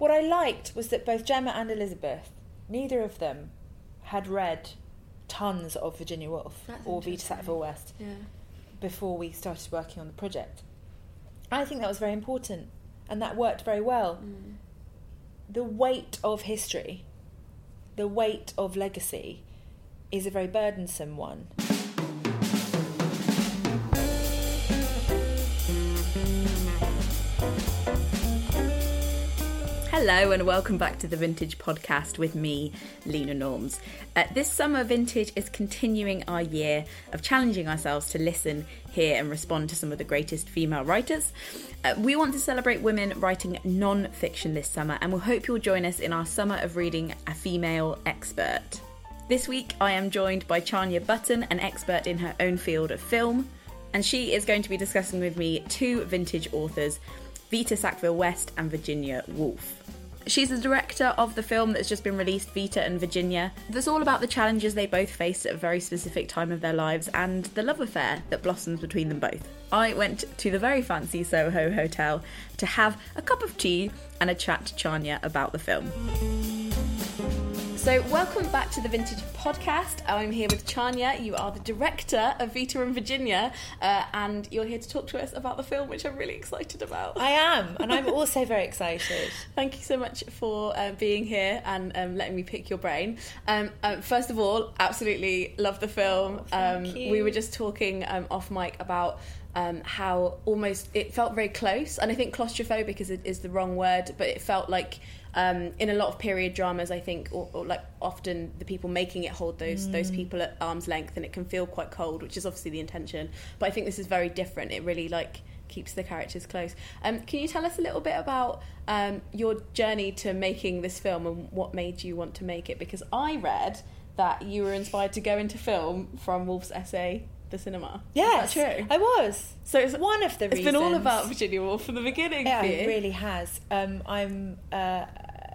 what I liked was that both Gemma and Elizabeth, neither of them had read tons of Virginia Woolf That's or Vita. Sackville West Yeah. before we started working on the project. I think that was very important and that worked very well. Mm. The weight of history, the weight of legacy, is a very burdensome one. Hello and welcome back to the Vintage Podcast with me, Leena Norms. Uh, this summer, Vintage is continuing our year of challenging ourselves to listen, hear, and respond to some of the greatest female writers. Uh, we want to celebrate women writing non fiction this summer, and we'll hope you'll join us in our summer of reading a female expert. This week, I am joined by Chanya Button, an expert in her own field of film, and she is going to be discussing with me two vintage authors, Vita Sackville West and Virginia Woolf. She's the director of the film that's just been released, Vita and Virginia. That's all about the challenges they both faced at a very specific time of their lives and the love affair that blossoms between them both. I went to the very fancy Soho Hotel to have a cup of tea and a chat to Chanya about the film. So, welcome back to the Vintage Podcast. I'm here with Chanya. You are the director of Vita and Virginia, uh, and you're here to talk to us about the film, which I'm really excited about. I am, and I'm also very excited. Thank you so much for uh, being here and um, letting me pick your brain. Um, um, first of all, absolutely love the film. Oh, thank um, you. We were just talking um, off mic about um, how almost it felt very close, and I think claustrophobic is, is the wrong word, but it felt like. Um, in a lot of period dramas, I think, or, or like often the people making it hold those Mm. those people at arm's length, and it can feel quite cold, which is obviously the intention. But I think this is very different. It really like keeps the characters close. Um, can you tell us a little bit about um, your journey to making this film and what made you want to make it? Because I read that you were inspired to go into film from Woolf's essay, The Cinema. That true? I was. So it's, One of the it's reasons. been all about Virginia Woolf from the beginning. Yeah, it really has. Um, I'm uh,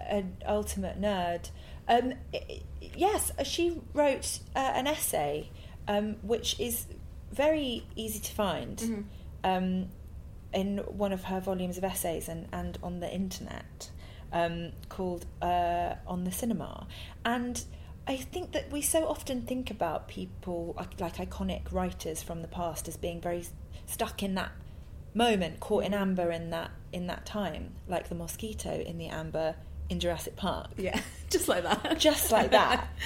an ultimate nerd. Um, i- i- yes, she wrote uh, an essay, um, which is very easy to find Mhm. um, in one of her volumes of essays and, and on the internet um, called uh, On the Cinema. And I think that we so often think about people like, like iconic writers from the past as being very stuck in that moment, caught in amber in that in that time, like the mosquito in the amber in Jurassic Park Yeah, just like that. just like that.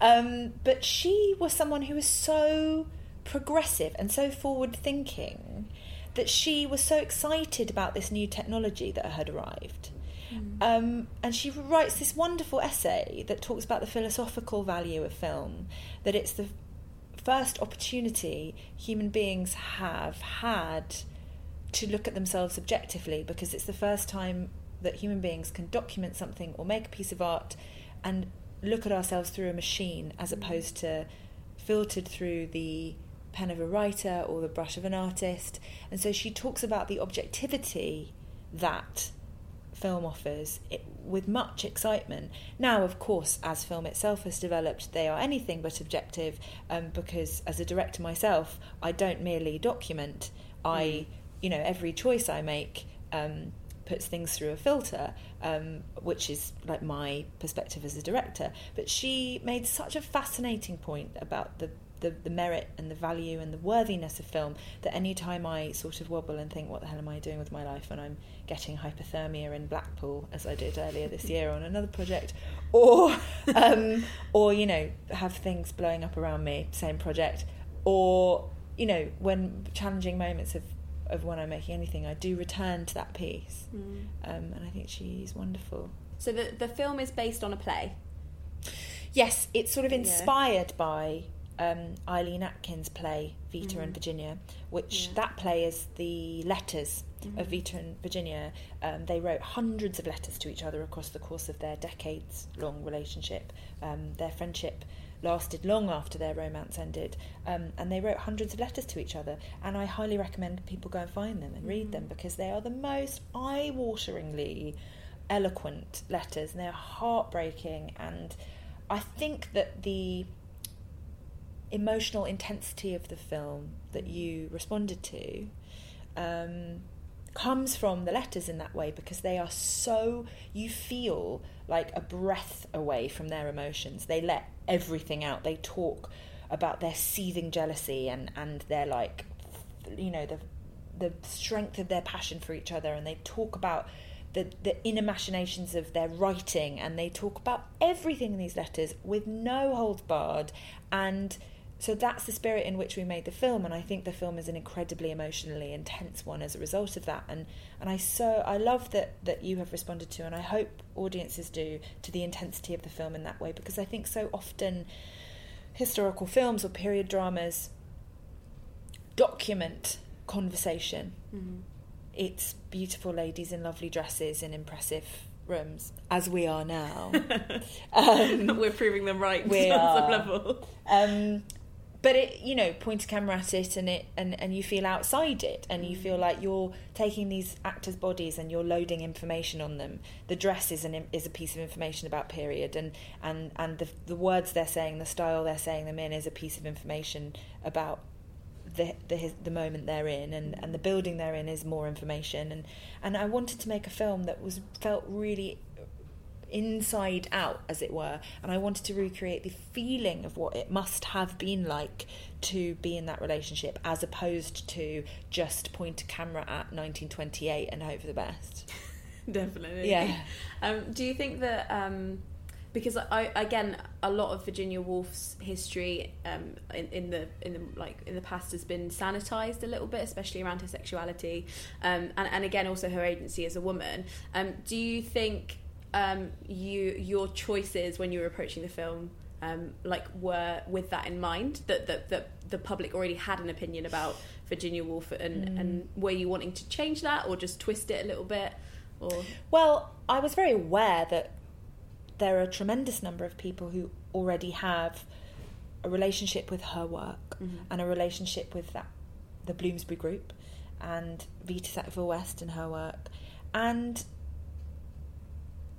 Um, but she was someone who was so progressive and so forward thinking that she was so excited about this new technology that had arrived. Um, and she writes this wonderful essay that talks about the philosophical value of film, that it's the first opportunity human beings have had to look at themselves objectively because it's the first time that human beings can document something or make a piece of art and look at ourselves through a machine as opposed to filtered through the pen of a writer or the brush of an artist. And so she talks about the objectivity that film offers it, with much excitement. Now, of course, as film itself has developed, they are anything but objective um, because as a director myself, I don't merely document. I, you know, every choice I make um, puts things through a filter, um, which is like my perspective as a director. But she made such a fascinating point about the the, the merit and the value and the worthiness of film that any time I sort of wobble and think, what the hell am I doing with my life when I'm getting hypothermia in Blackpool, as I did earlier this year on another project, or um, or you know have things blowing up around me, same project, or you know when challenging moments of of when I'm making anything, I do return to that piece, Mm. um, and I think she's wonderful. So the the film is based on a play. Yes, it's sort of Yeah. inspired by um, Eileen Atkins' play Vita Mhm. and Virginia, which Yeah. that play is the letters of Mhm. Vita and Virginia. Um, they wrote hundreds of letters to each other across the course of their decades-long relationship. Um, their friendship lasted long after their romance ended, um, and they wrote hundreds of letters to each other. And I highly recommend people go and find them and read them Mhm. because they are the most eye-wateringly eloquent letters, and they're heartbreaking. And I think that the emotional intensity of the film that you responded to um, comes from the letters in that way because they are so you feel like a breath away from their emotions. They let everything out. They talk about their seething jealousy and and their like you know the the strength of their passion for each other and they talk about the, the inner machinations of their writing and they talk about everything in these letters with no holds barred and so that's the spirit in which we made the film and I think the film is an incredibly emotionally intense one as a result of that and and I so I love that that you have responded to and I hope audiences do to the intensity of the film in that way because I think so often historical films or period dramas document conversation Mm-hmm. it's beautiful ladies in lovely dresses in impressive rooms, as we are now. um, We're proving them right We on some level. um, but it, you know, point a camera at it, and it, and, and you feel outside it, and you feel like you're taking these actors' bodies and you're loading information on them. The dress is an is a piece of information about period, and and and the the words they're saying, the style they're saying them in, is a piece of information about the the the moment they're in, and, and the building they're in is more information. And and I wanted to make a film that was felt really inside out, as it were, and I wanted to recreate the feeling of what it must have been like to be in that relationship, as opposed to just point a camera at 1928 and hope for the best. Definitely. Yeah. Um, do you think that um, because I again a lot of Virginia Woolf's history um, in, in the in the like in the past has been sanitized a little bit, especially around her sexuality, um, and and again also her agency as a woman. Um, do you think um, you your choices when you were approaching the film? Um, like were with that in mind that, that that the public already had an opinion about Virginia Woolf and, Mm. and were you wanting to change that or just twist it a little bit or Well, I was very aware that there are a tremendous number of people who already have a relationship with her work and a relationship with that the Bloomsbury Group and Vita Sackville West and her work, and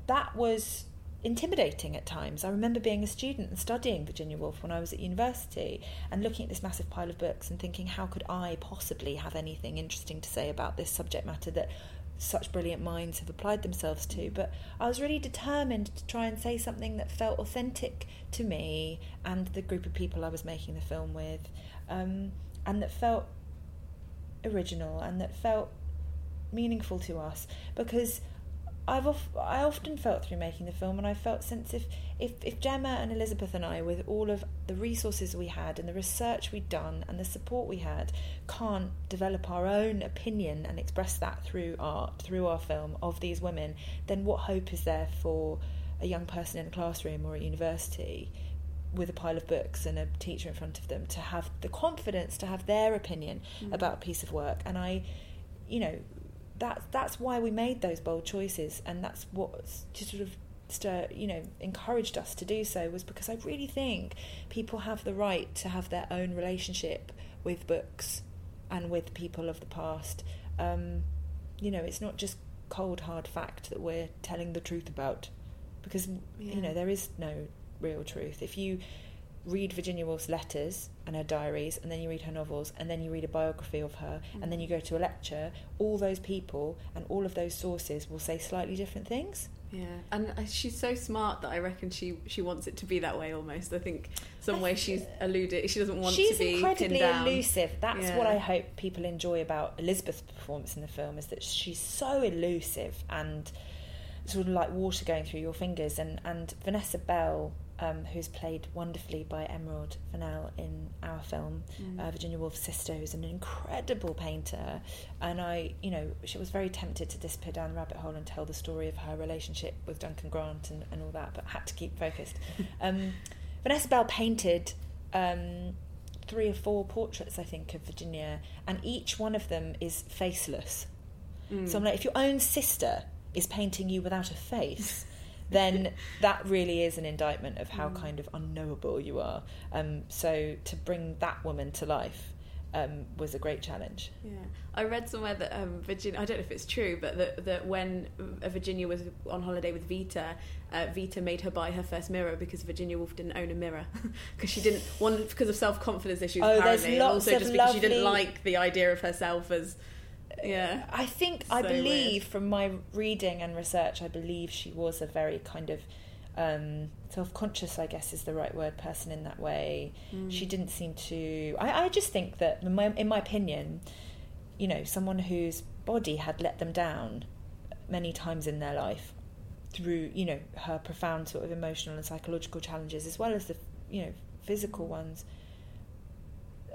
that was intimidating at times. I remember being a student and studying Virginia Woolf when I was at university and looking at this massive pile of books and thinking, how could I possibly have anything interesting to say about this subject matter that such brilliant minds have applied themselves to? But I was really determined to try and say something that felt authentic to me and the group of people I was making the film with, um, and that felt original and that felt meaningful to us because I've of, I often felt through making the film, and I felt since if, if if Gemma and Elizabeth and I, with all of the resources we had and the research we'd done and the support we had, can't develop our own opinion and express that through art, through our film of these women, then what hope is there for a young person in a classroom or at university with a pile of books and a teacher in front of them to have the confidence to have their opinion mm. about a piece of work? And I, you know, that that's why we made those bold choices, and that's what just sort of stir, you know encouraged us to do so was because I really think people have the right to have their own relationship with books and with people of the past. Um, you know, it's not just cold hard fact that we're telling the truth about, because Yeah. you know there is no real truth. If you read Virginia Woolf's letters and her diaries, and then you read her novels, and then you read a biography of her, and then you go to a lecture, all those people and all of those sources will say slightly different things. Yeah, and uh, she's so smart that I reckon she she wants it to be that way almost. I think some way she's alluded she doesn't want She's to be incredibly down. elusive. That's Yeah. what I hope people enjoy about Elizabeth's performance in the film is that she's so elusive and sort of like water going through your fingers. And and Vanessa Bell, um, who's played wonderfully by Emerald Fennell in our film, Mm. uh, Virginia Woolf's sister, who's an incredible painter. And I, you know, she was very tempted to disappear down the rabbit hole and tell the story of her relationship with Duncan Grant and, and all that, but had to keep focused. um, Vanessa Bell painted um, three or four portraits, I think, of Virginia, and each one of them is faceless. Mm. So I'm like, if your own sister is painting you without a face, then that really is an indictment of how Mm. kind of unknowable you are. Um, so to bring that woman to life um, was a great challenge. Yeah, I read somewhere that um, Virginia. I don't know if it's true, but that, that when uh, Virginia was on holiday with Vita, uh, Vita made her buy her first mirror because Virginia Woolf didn't own a mirror because she didn't one because of self confidence issues Oh, there's apparently, and lots also of just because she didn't like the idea of herself as Yeah. I think I believe weird. from my reading and research, I believe she was a very kind of um, self-conscious, I guess is the right word, person in that way. Mm. She didn't seem to. I, I just think that, in my, in my opinion, you know, someone whose body had let them down many times in their life through, you know, her profound sort of emotional and psychological challenges, as well as the, you know, physical ones.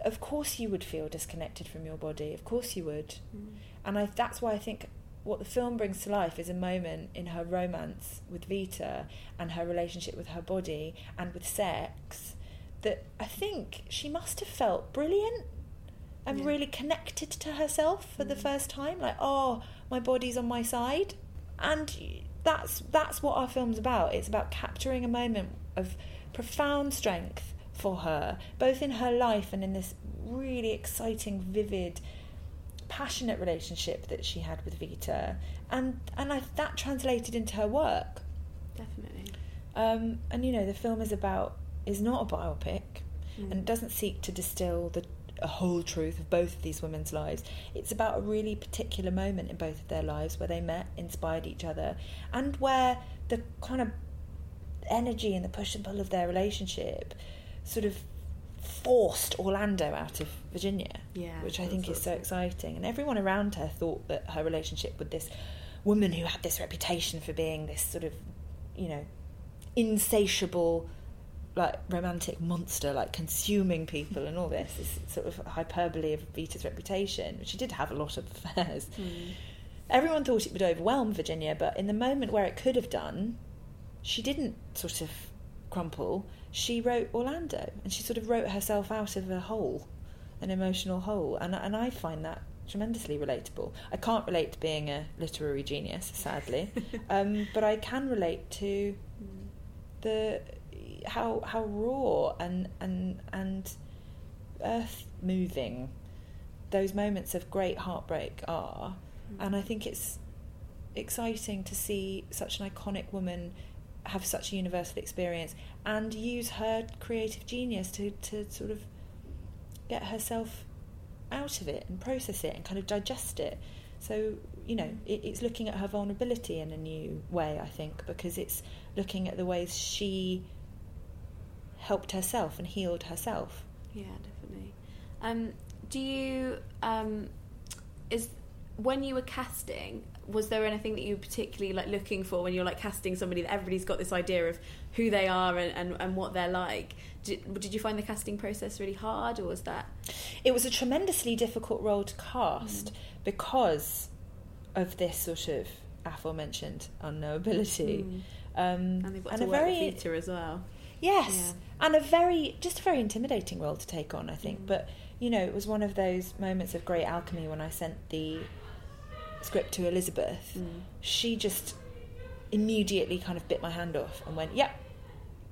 Of course, you would feel disconnected from your body. Of course, you would. Mm. And I, that's why I think what the film brings to life is a moment in her romance with Vita and her relationship with her body and with sex that I think she must have felt brilliant and Yeah. really connected to herself for the Mm. first time. Like, oh, my body's on my side. And that's that's what our film's about. It's about capturing a moment of profound strength for her, both in her life and in this really exciting, vivid, passionate relationship that she had with Vita, and and I, that translated into her work. Definitely. Um, and you know, the film is about is not a biopic, Mm. and doesn't seek to distill the a whole truth of both of these women's lives. It's about a really particular moment in both of their lives where they met, inspired each other, and where the kind of energy and the push and pull of their relationship sort of forced Orlando out of Virginia, Yeah, which I think is so awesome. exciting. And everyone around her thought that her relationship with this woman who had this reputation for being this sort of, you know, insatiable, like romantic monster, like consuming people and all this, this sort of hyperbole of Vita's reputation. Which she did have a lot of affairs. Mm. Everyone thought it would overwhelm Virginia, but in the moment where it could have done, she didn't sort of crumple. She wrote Orlando, and she sort of wrote herself out of a hole, an emotional hole, and and I find that tremendously relatable. I can't relate to being a literary genius, sadly, um, but I can relate to Mm. the how how raw and and and earth moving those moments of great heartbreak are and I think it's exciting to see such an iconic woman have such a universal experience and use her creative genius to, to sort of get herself out of it and process it and kind of digest it. So, you know, it, it's looking at her vulnerability in a new way, I think, because it's looking at the ways she helped herself and healed herself. Yeah, definitely. Um, do you um, is when you were casting? Was there anything that you were particularly like looking for when you're like casting somebody that everybody's got this idea of who they are and, and, and what they're like? Did, did you find the casting process really hard, or was that? It was a tremendously difficult role to cast Mm. because of this sort of aforementioned unknowability. Mm. Um, And they've got and to a work very Vita as well. yes, and a very just a very intimidating role to take on, I think. Mm. But you know, it was one of those moments of great alchemy when I sent the script to Elizabeth. Mm. She just immediately kind of bit my hand off and went, "Yep,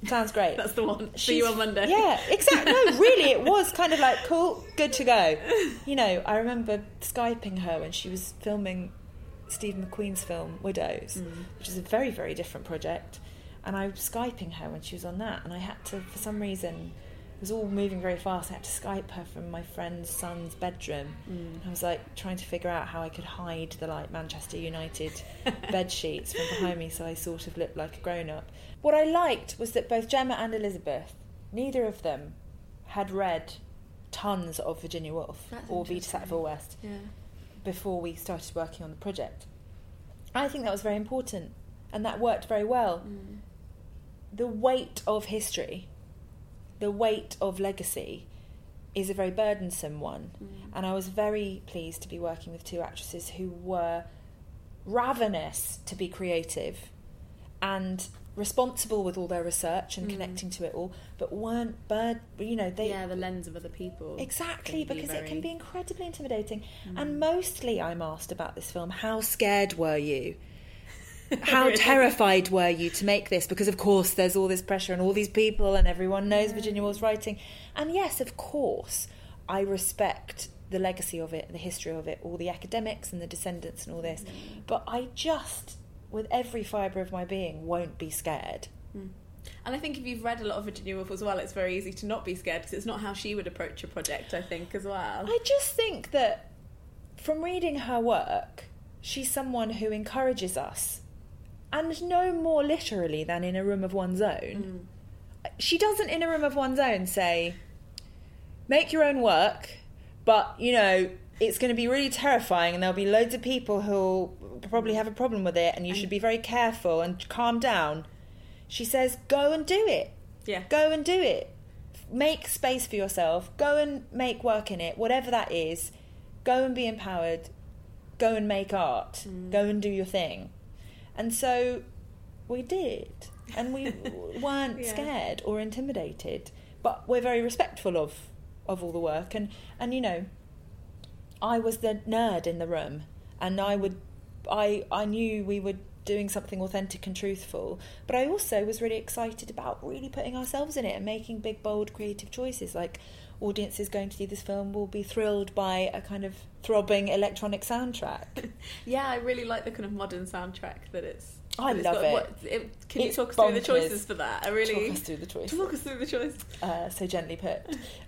sounds great." That's the one. See you on Monday. Yeah, exactly. No, really, it was kind of like cool, good to go. You know, I remember skyping her when she was filming Steve McQueen's film Widows, Mm. which is a very, very different project. And I was skyping her when she was on that, and I had to, for some reason, it was all moving very fast. I had to Skype her from my friend's son's bedroom. Mm. I was like trying to figure out how I could hide the like Manchester United bed sheets from behind me so I sort of looked like a grown up. What I liked was that both Gemma and Elizabeth, neither of them had read tons of Virginia Woolf That's or Vita. Sackville West Yeah. before we started working on the project. I think that was very important and that worked very well. Mm. The weight of history, the weight of legacy is a very burdensome one. Mm. And I was very pleased to be working with two actresses who were ravenous to be creative and responsible with all their research and Mm. connecting to it all, but weren't bird. You know, they yeah, the lens of other people. exactly be because it can be incredibly intimidating. Mm. And mostly, I'm asked about this film: How scared were you? How terrified were you to make this? Because of course there's all this pressure and all these people and everyone knows. Virginia Woolf's writing. And yes, of course, I respect the legacy of it, the history of it, all the academics and the descendants and all this. Mm. But I just, with every fibre of my being, won't be scared. Mm. And I think if you've read a lot of Virginia Woolf as well, it's very easy to not be scared because it's not how she would approach a project. I think as well. I just think that from reading her work, she's someone who encourages us, and no more literally than in a room of one's own. Mm. She doesn't, in a room of one's own, say, make your own work, but you know, it's going to be really terrifying, and there'll be loads of people who'll probably have a problem with it, and you should be very careful and calm down. She says, go and do it. Yeah. Go and do it. Make space for yourself. Go and make work in it, whatever that is. Go and be empowered. Go and make art. Mm. Go and do your thing. And so we did. And we weren't Yeah. scared or intimidated. But we're very respectful of, of all the work. And, and, you know, I was the nerd in the room, and I would, I I knew we were doing something authentic and truthful, but I also was really excited about really putting ourselves in it and making big, bold, creative choices. Like audiences going to see this film will be thrilled by a kind of throbbing electronic soundtrack. Yeah, I really like the kind of modern soundtrack that it's. I it's love got. it. What, it can It's you talk us through the choices for that? I really Talk us through the choice. talk us through the choice. uh, so gently put.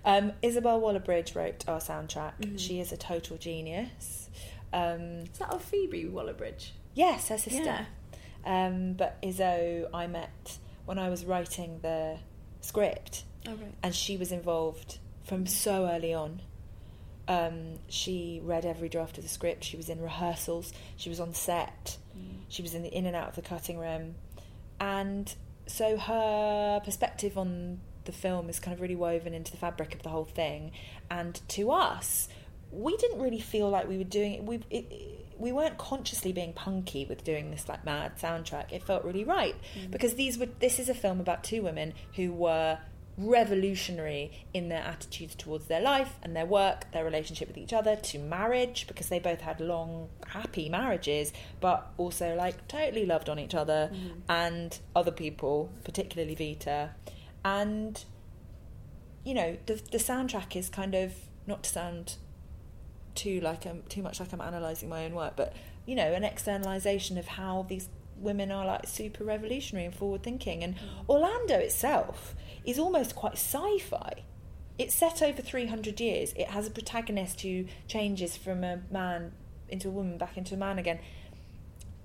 Um, Isobel Waller-Bridge wrote our soundtrack. Mhm. She is a total genius. Um, Is that of Phoebe Waller-Bridge? yes, her sister. Yeah. Um, but Izzo, I met when I was writing the script, Oh right. and she was involved from so early on. Um, she read every draft of the script. She was in rehearsals. She was on set. She was in the in and out of the cutting room, and so her perspective on the film is kind of really woven into the fabric of the whole thing. And to us, we didn't really feel like we were doing it. We it, we weren't consciously being punky with doing this like mad soundtrack. It felt really right because these were. This is a film about two women who were revolutionary in their attitudes towards their life and their work, their relationship with each other, to marriage, because they both had long, happy marriages, but also like totally loved on each other mm-hmm. and other people, particularly Vita. And, you know, the, the soundtrack is kind of, not to sound too like I'm too much like I'm analysing my own work, but you know, an externalisation of how these women are like super revolutionary and forward thinking. And mm. Orlando itself is almost quite sci-fi. It's set over 300 years. It has a protagonist who changes from a man into a woman, back into a man again.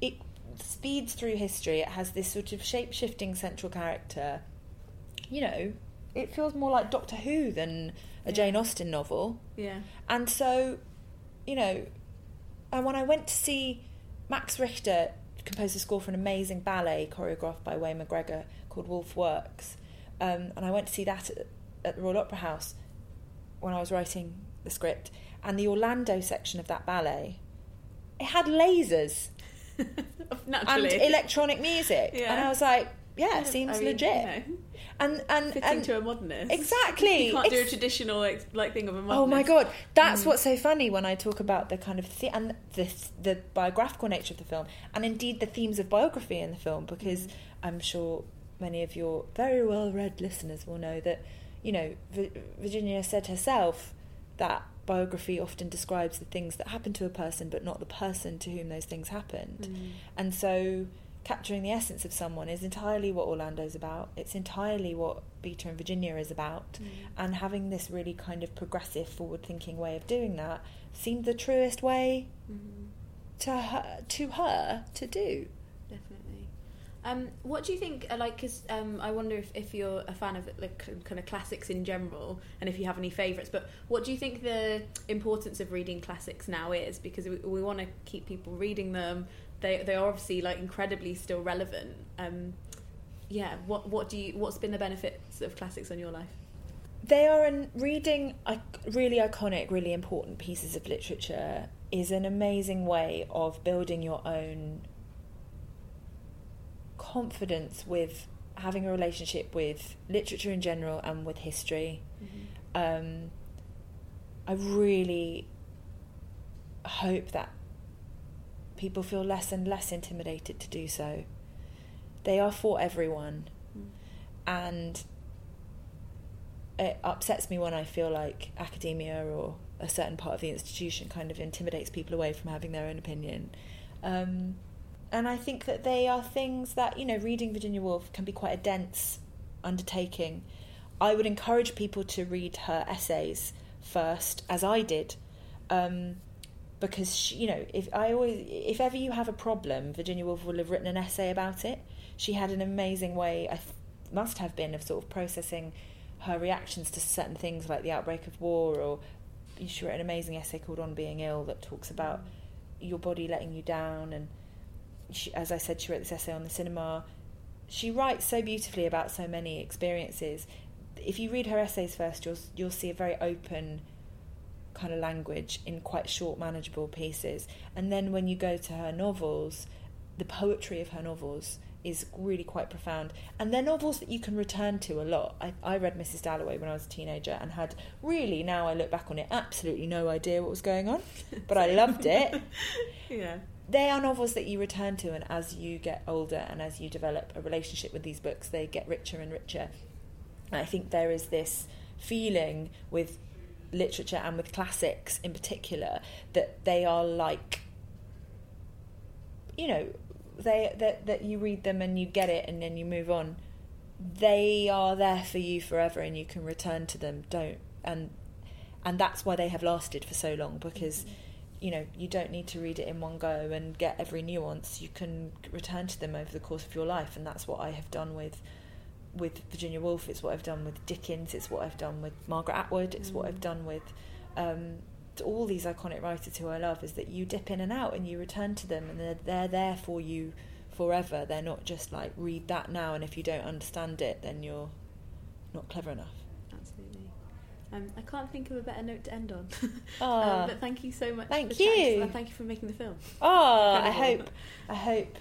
It speeds through history. It has this sort of shape-shifting central character. You know, it feels more like Doctor Who than a Yeah. Jane Austen novel. Yeah. And so, you know, and when I went to see Max Richter compose a score for an amazing ballet choreographed by Wayne McGregor called Woolf Works, um, and I went to see that at, at the Royal Opera House when I was writing the script, and the Orlando section of that ballet, it had lasers and electronic music, Yeah. and I was like, yeah, it I seems mean, legit. you know, And and fitting and to a modernist. Exactly. You can't do a traditional like, like thing of a modernist. Oh my god, that's Mm. what's so funny when I talk about the kind of the- and the the biographical nature of the film, and indeed the themes of biography in the film, because I'm sure many of your very well read listeners will know that you know Vi- Virginia said herself that biography often describes the things that happen to a person, but not the person to whom those things happened, Mm. and so. Capturing the essence of someone is entirely what Orlando's about. It's entirely what Vita and Virginia is about Mm. and having this really kind of progressive forward thinking way of doing that seemed the truest way Mhm. to her to her to do. Um, what do you think? uh, Like, cause um, I wonder if, if you're a fan of like kind of classics in general, and if you have any favourites. But what do you think the importance of reading classics now is? Because we, we want to keep people reading them. They they are obviously like incredibly still relevant. Um, yeah. What what do you? What's been the benefits of classics on your life? they are an reading really iconic really important pieces of literature is an amazing way of building your own confidence with having a relationship with literature in general and with history um, I really hope that people feel less and less intimidated to do so. They are for everyone, Mm. and it upsets me when I feel like academia or a certain part of the institution kind of intimidates people away from having their own opinion. Um, and I think that they are things that, you know, reading Virginia Woolf can be quite a dense undertaking. I would encourage people to read her essays first, as I did, um, because she, you know if I always if ever you have a problem, Virginia Woolf will have written an essay about it. She had an amazing way, I th- must have been, of sort of processing her reactions to certain things like the outbreak of war, or she wrote an amazing essay called "On Being Ill" that talks about your body letting you down, and she, as I said, she wrote this essay on the cinema. She writes so beautifully about so many experiences. If you read her essays first, you'll you'll see a very open kind of language in quite short, manageable pieces. And then when you go to her novels, the poetry of her novels is really quite profound. And they're novels that you can return to a lot. I, I read Mrs. Dalloway when I was a teenager and had really, now I look back on it, absolutely no idea what was going on, but I loved it. yeah. They are novels that you return to, and as you get older and as you develop a relationship with these books, they get richer and richer. And I think there is this feeling with literature and with classics in particular that they are like you know they that that you read them and you get it and then you move on. They are there for you forever and you can return to them. Don't and and that's why they have lasted for so long because mm-hmm. You know you don't need to read it in one go and get every nuance you can return to them over the course of your life and that's what I have done with with Virginia Woolf it's what I've done with Dickens it's what I've done with Margaret Atwood it's mm. what I've done with um, all these iconic writers who I love is that you dip in and out and you return to them and they're, they're there for you forever. They're not just like read that now and if you don't understand it then you're not clever enough. Absolutely. Um, I can't think of a better note to end on. Oh, um, but thank you so much. Thank you. Thank you for making the film. Oh, I hope I hope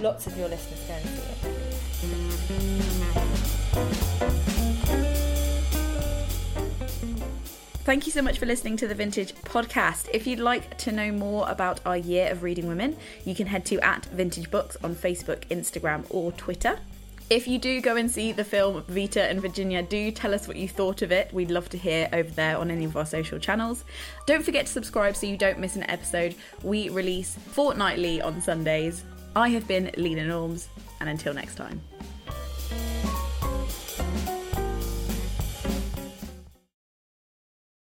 lots of your listeners go and see it. Thank you so much for listening to the Vintage Podcast. If you'd like to know more about our year of reading women, you can head to at Vintage Books on Facebook, Instagram, or Twitter. If you do go and see the film Vita and Virginia, do tell us what you thought of it. We'd love to hear over there on any of our social channels. Don't forget to subscribe so you don't miss an episode. We release fortnightly on Sundays. I have been Leena Norms, and until next time.